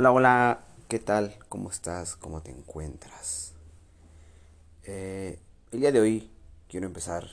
Hola, hola, ¿qué tal? ¿Cómo estás? ¿Cómo te encuentras? Eh, el día de hoy quiero empezar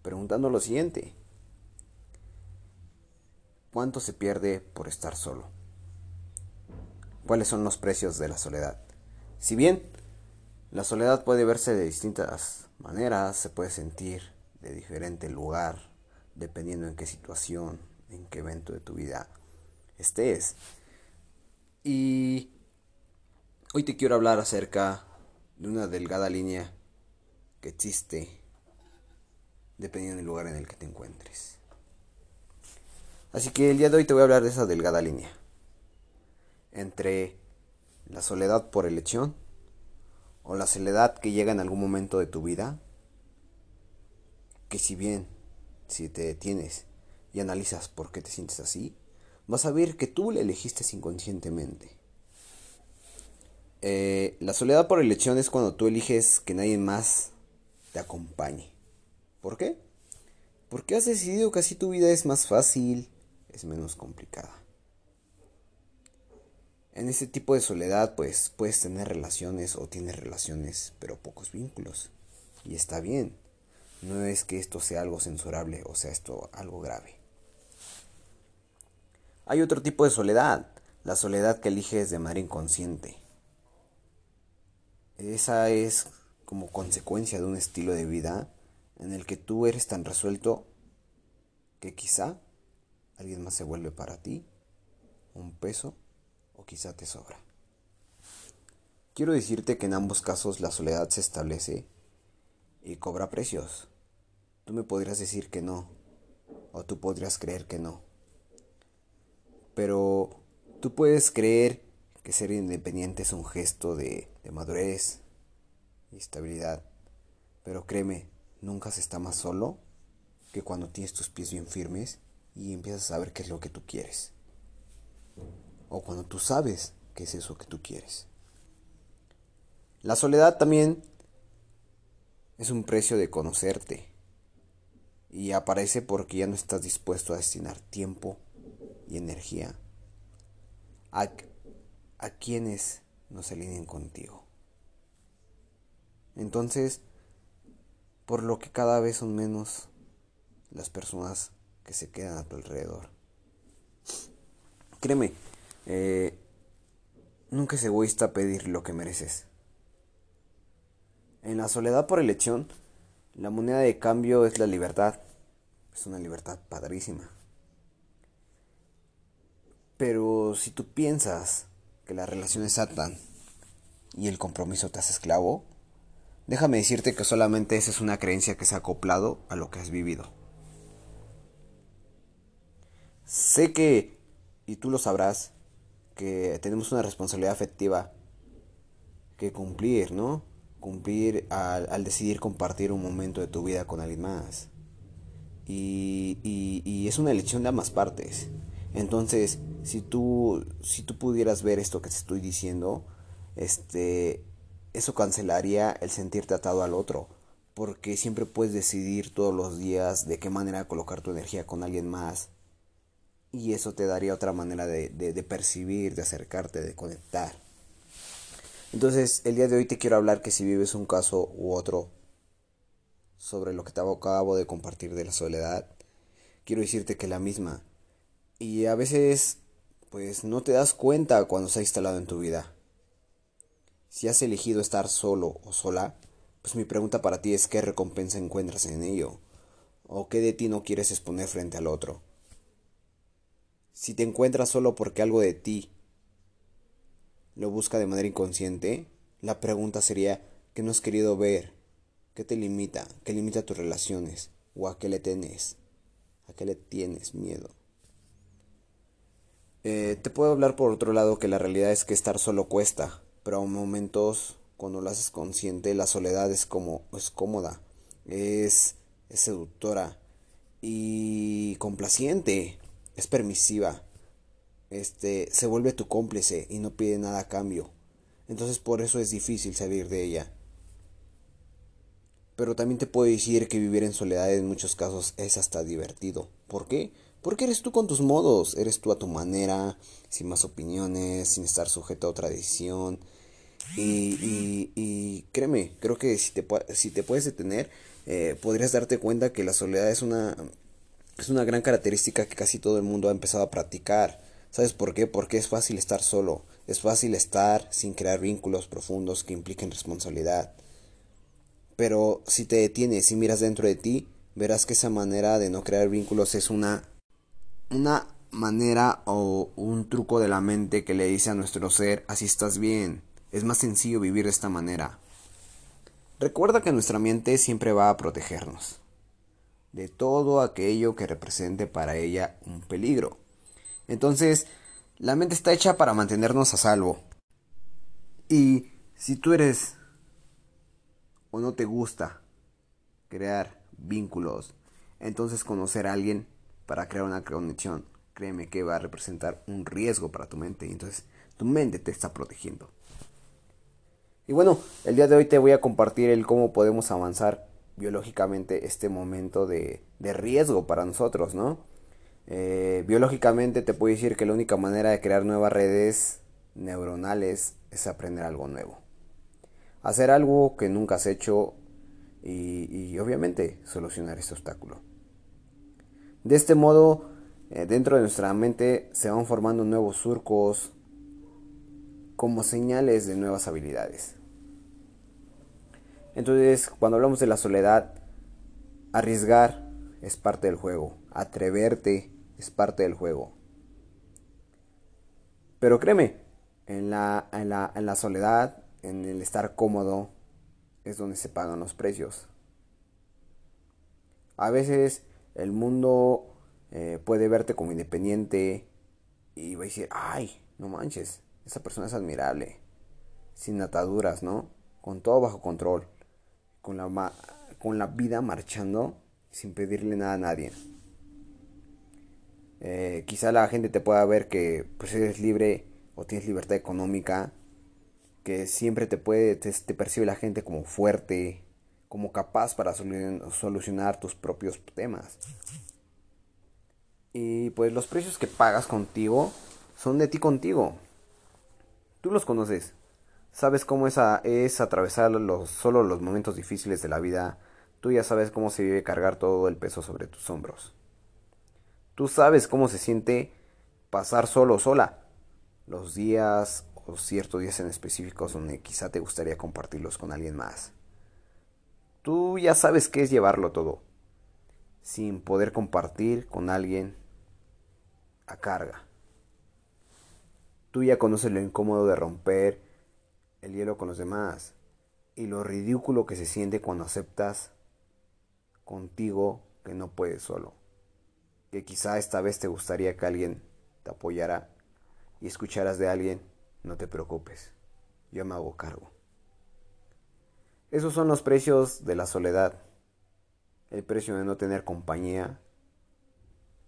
preguntando lo siguiente. ¿Cuánto se pierde por estar solo? ¿Cuáles son los precios de la soledad? Si bien la soledad puede verse de distintas maneras, se puede sentir de diferente lugar, dependiendo en qué situación, en qué evento de tu vida estés. Y hoy te quiero hablar acerca de una delgada línea que existe dependiendo del lugar en el que te encuentres. Así que el día de hoy te voy a hablar de esa delgada línea entre la soledad por elección o la soledad que llega en algún momento de tu vida que si bien si te detienes y analizas por qué te sientes así, vas a ver que tú le elegiste inconscientemente. Eh, la soledad por elección es cuando tú eliges que nadie más te acompañe. ¿Por qué? Porque has decidido que así tu vida es más fácil, es menos complicada. En este tipo de soledad, pues puedes tener relaciones o tienes relaciones, pero pocos vínculos. Y está bien. No es que esto sea algo censurable o sea esto algo grave. Hay otro tipo de soledad, la soledad que eliges de manera inconsciente. Esa es como consecuencia de un estilo de vida en el que tú eres tan resuelto que quizá alguien más se vuelve para ti un peso o quizá te sobra. Quiero decirte que en ambos casos la soledad se establece y cobra precios. Tú me podrías decir que no, o tú podrías creer que no. Pero tú puedes creer que ser independiente es un gesto de, madurez y estabilidad. Pero créeme, nunca se está más solo que cuando tienes tus pies bien firmes y empiezas a saber qué es lo que tú quieres. O cuando tú sabes qué es eso que tú quieres. La soledad también es un precio de conocerte. Y aparece porque ya no estás dispuesto a destinar tiempo y energía a, a quienes no se alineen contigo. Entonces, por lo que cada vez son menos las personas que se quedan a tu alrededor. Créeme, eh, nunca es egoísta pedir lo que mereces. En la soledad por elección, la moneda de cambio es la libertad. Es una libertad padrísima. Pero si tú piensas que las relaciones atan y el compromiso te hace esclavo, déjame decirte que solamente esa es una creencia que se ha acoplado a lo que has vivido. Sé que, y tú lo sabrás, que tenemos una responsabilidad afectiva que cumplir, ¿no? Cumplir al, decidir compartir un momento de tu vida con alguien más. Y, y es una elección de ambas partes. Entonces, si tú, si tú pudieras ver esto que te estoy diciendo, este, eso cancelaría el sentirte atado al otro. Porque siempre puedes decidir todos los días de qué manera colocar tu energía con alguien más. Y eso te daría otra manera de, de percibir, de acercarte, de conectar. Entonces, el día de hoy te quiero hablar que si vives un caso u otro sobre lo que te acabo de compartir de la soledad, quiero decirte que la misma y a veces, pues no te das cuenta cuando se ha instalado en tu vida. Si has elegido estar solo o sola, pues mi pregunta para ti es qué recompensa encuentras en ello, o qué de ti no quieres exponer frente al otro. Si te encuentras solo porque algo de ti lo busca de manera inconsciente, la pregunta sería ¿qué no has querido ver? ¿Qué te limita? ¿Qué limita tus relaciones? ¿O a qué le tienes? ¿A qué le tienes miedo? Eh, te puedo hablar por otro lado que la realidad es que estar solo cuesta, pero a momentos cuando lo haces consciente la soledad es como es cómoda, es, es seductora y complaciente, es permisiva. Este se vuelve tu cómplice y no pide nada a cambio. Entonces por eso es difícil salir de ella. Pero también te puedo decir que vivir en soledad en muchos casos es hasta divertido. ¿Por qué? Porque eres tú con tus modos, eres tú a tu manera, sin más opiniones, sin estar sujeto a otra decisión. Y, créeme, creo que si te, si te puedes detener, eh, podrías darte cuenta que la soledad es una, es una gran característica que casi todo el mundo ha empezado a practicar. ¿Sabes por qué? Porque es fácil estar solo, es fácil estar sin crear vínculos profundos que impliquen responsabilidad. Pero si te detienes y miras dentro de ti, verás que esa manera de no crear vínculos es una una manera o un truco de la mente que le dice a nuestro ser, así estás bien, es más sencillo vivir de esta manera. Recuerda que nuestra mente siempre va a protegernos de todo aquello que represente para ella un peligro. Entonces, la mente está hecha para mantenernos a salvo. Y si tú eres o no te gusta crear vínculos, entonces conocer a alguien para crear una conexión, créeme que va a representar un riesgo para tu mente y entonces tu mente te está protegiendo. Y bueno, el día de hoy te voy a compartir el cómo podemos avanzar biológicamente este momento de, riesgo para nosotros, ¿no? Eh, biológicamente te puedo decir que la única manera de crear nuevas redes neuronales es aprender algo nuevo. Hacer algo que nunca has hecho y, y obviamente solucionar este obstáculo. De este modo, eh, dentro de nuestra mente se van formando nuevos surcos como señales de nuevas habilidades. Entonces, cuando hablamos de la soledad, arriesgar es parte del juego, atreverte es parte del juego. Pero créeme, en la, en la, en la soledad, en el estar cómodo, es donde se pagan los precios. A veces el mundo eh, puede verte como independiente y va a decir, ay, no manches, esa persona es admirable, sin ataduras, ¿no? Con todo bajo control, con la, con la vida marchando sin pedirle nada a nadie. Eh, quizá la gente te pueda ver que pues eres libre o tienes libertad económica, que siempre te puede, te percibe la gente como fuerte, como capaz para solucionar tus propios temas. Y pues los precios que pagas contigo son de ti contigo. Tú los conoces. Sabes cómo es, es atravesar los, solo los momentos difíciles de la vida. Tú ya sabes cómo se vive cargar todo el peso sobre tus hombros. Tú sabes cómo se siente pasar solo o sola. Los días o ciertos días en específicos donde quizá te gustaría compartirlos con alguien más. Tú ya sabes qué es llevarlo todo, sin poder compartir con alguien a carga. Tú ya conoces lo incómodo de romper el hielo con los demás y lo ridículo que se siente cuando aceptas contigo que no puedes solo. Que quizá esta vez te gustaría que alguien te apoyara y escucharas de alguien, no te preocupes, yo me hago cargo. Esos son los precios de la soledad. El precio de no tener compañía.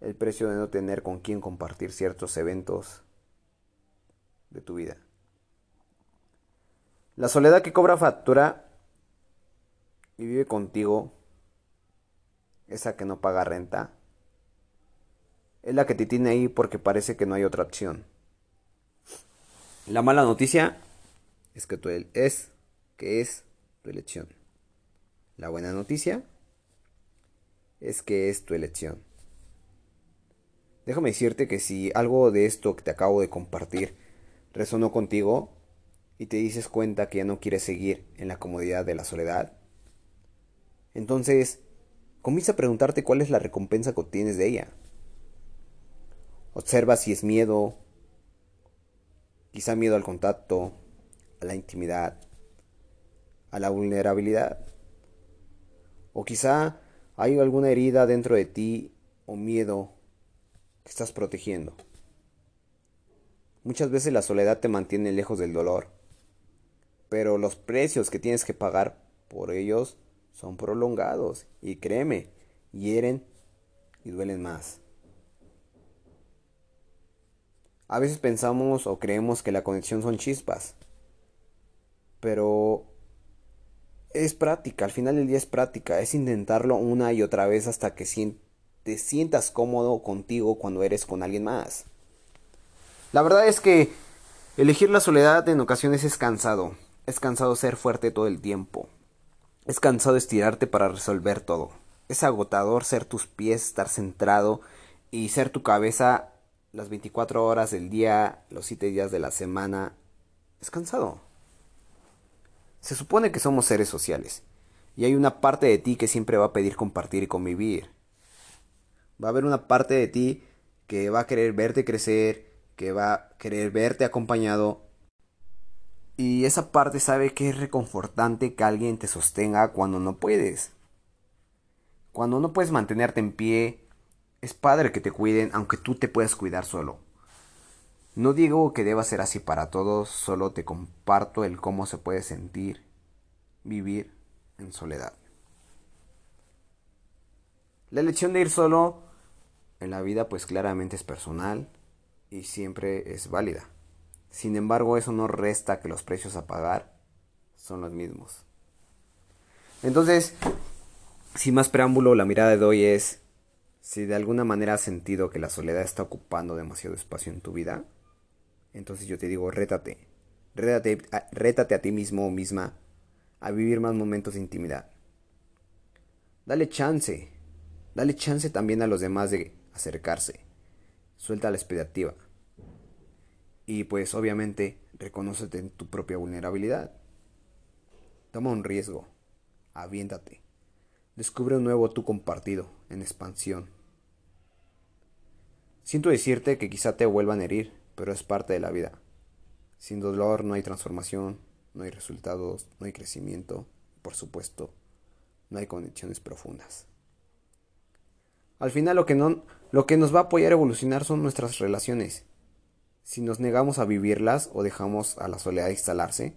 El precio de no tener con quién compartir ciertos eventos de tu vida. La soledad que cobra factura y vive contigo, esa que no paga renta, es la que te tiene ahí porque parece que no hay otra opción. La mala noticia es que tú es que es tu elección. La buena noticia es que es tu elección. Déjame decirte que si algo de esto que te acabo de compartir resonó contigo y te dices cuenta que ya no quieres seguir en la comodidad de la soledad, entonces comienza a preguntarte cuál es la recompensa que obtienes de ella. Observa si es miedo, quizá miedo al contacto, a la intimidad, a la vulnerabilidad. O quizá hay alguna herida dentro de ti o miedo que estás protegiendo. Muchas veces la soledad te mantiene lejos del dolor, pero los precios que tienes que pagar por ellos son prolongados y créeme, hieren y duelen más. A veces pensamos o creemos que la conexión son chispas, pero es práctica, al final del día es práctica, es intentarlo una y otra vez hasta que te sientas cómodo contigo cuando eres con alguien más. La verdad es que elegir la soledad en ocasiones es cansado. Es cansado ser fuerte todo el tiempo. Es cansado estirarte para resolver todo. Es agotador ser tus pies, estar centrado y ser tu cabeza las 24 horas del día, los 7 días de la semana. Es cansado. Se supone que somos seres sociales y hay una parte de ti que siempre va a pedir compartir y convivir. Va a haber una parte de ti que va a querer verte crecer, que va a querer verte acompañado. Y esa parte sabe que es reconfortante que alguien te sostenga cuando no puedes. Cuando no puedes mantenerte en pie, es padre que te cuiden aunque tú te puedas cuidar solo. No digo que deba ser así para todos, solo te comparto el cómo se puede sentir vivir en soledad. La elección de ir solo en la vida pues claramente es personal y siempre es válida. Sin embargo, eso no resta que los precios a pagar son los mismos. Entonces, sin más preámbulo, la mirada de hoy es si de alguna manera has sentido que la soledad está ocupando demasiado espacio en tu vida, entonces yo te digo, rétate. Rétate, rétate a ti mismo o misma a vivir más momentos de intimidad. Dale chance Dale chance también a los demás de acercarse. Suelta la expectativa. Y pues obviamente reconócete en tu propia vulnerabilidad. Toma un riesgo. Aviéntate. Descubre un nuevo tú compartido, en expansión. Siento decirte que quizá te vuelvan a herir, pero es parte de la vida. Sin dolor no hay transformación, no hay resultados, no hay crecimiento, por supuesto, no hay conexiones profundas. Al final lo que, no, lo que nos va a apoyar a evolucionar son nuestras relaciones. Si nos negamos a vivirlas o dejamos a la soledad instalarse,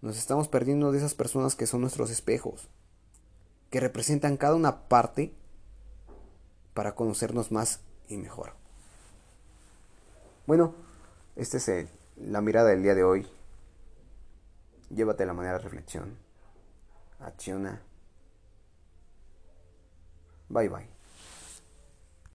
nos estamos perdiendo de esas personas que son nuestros espejos, que representan cada una parte para conocernos más y mejor. Bueno, esta es la mirada del día de hoy. Llévate la manera de reflexión. Acciona. Bye bye.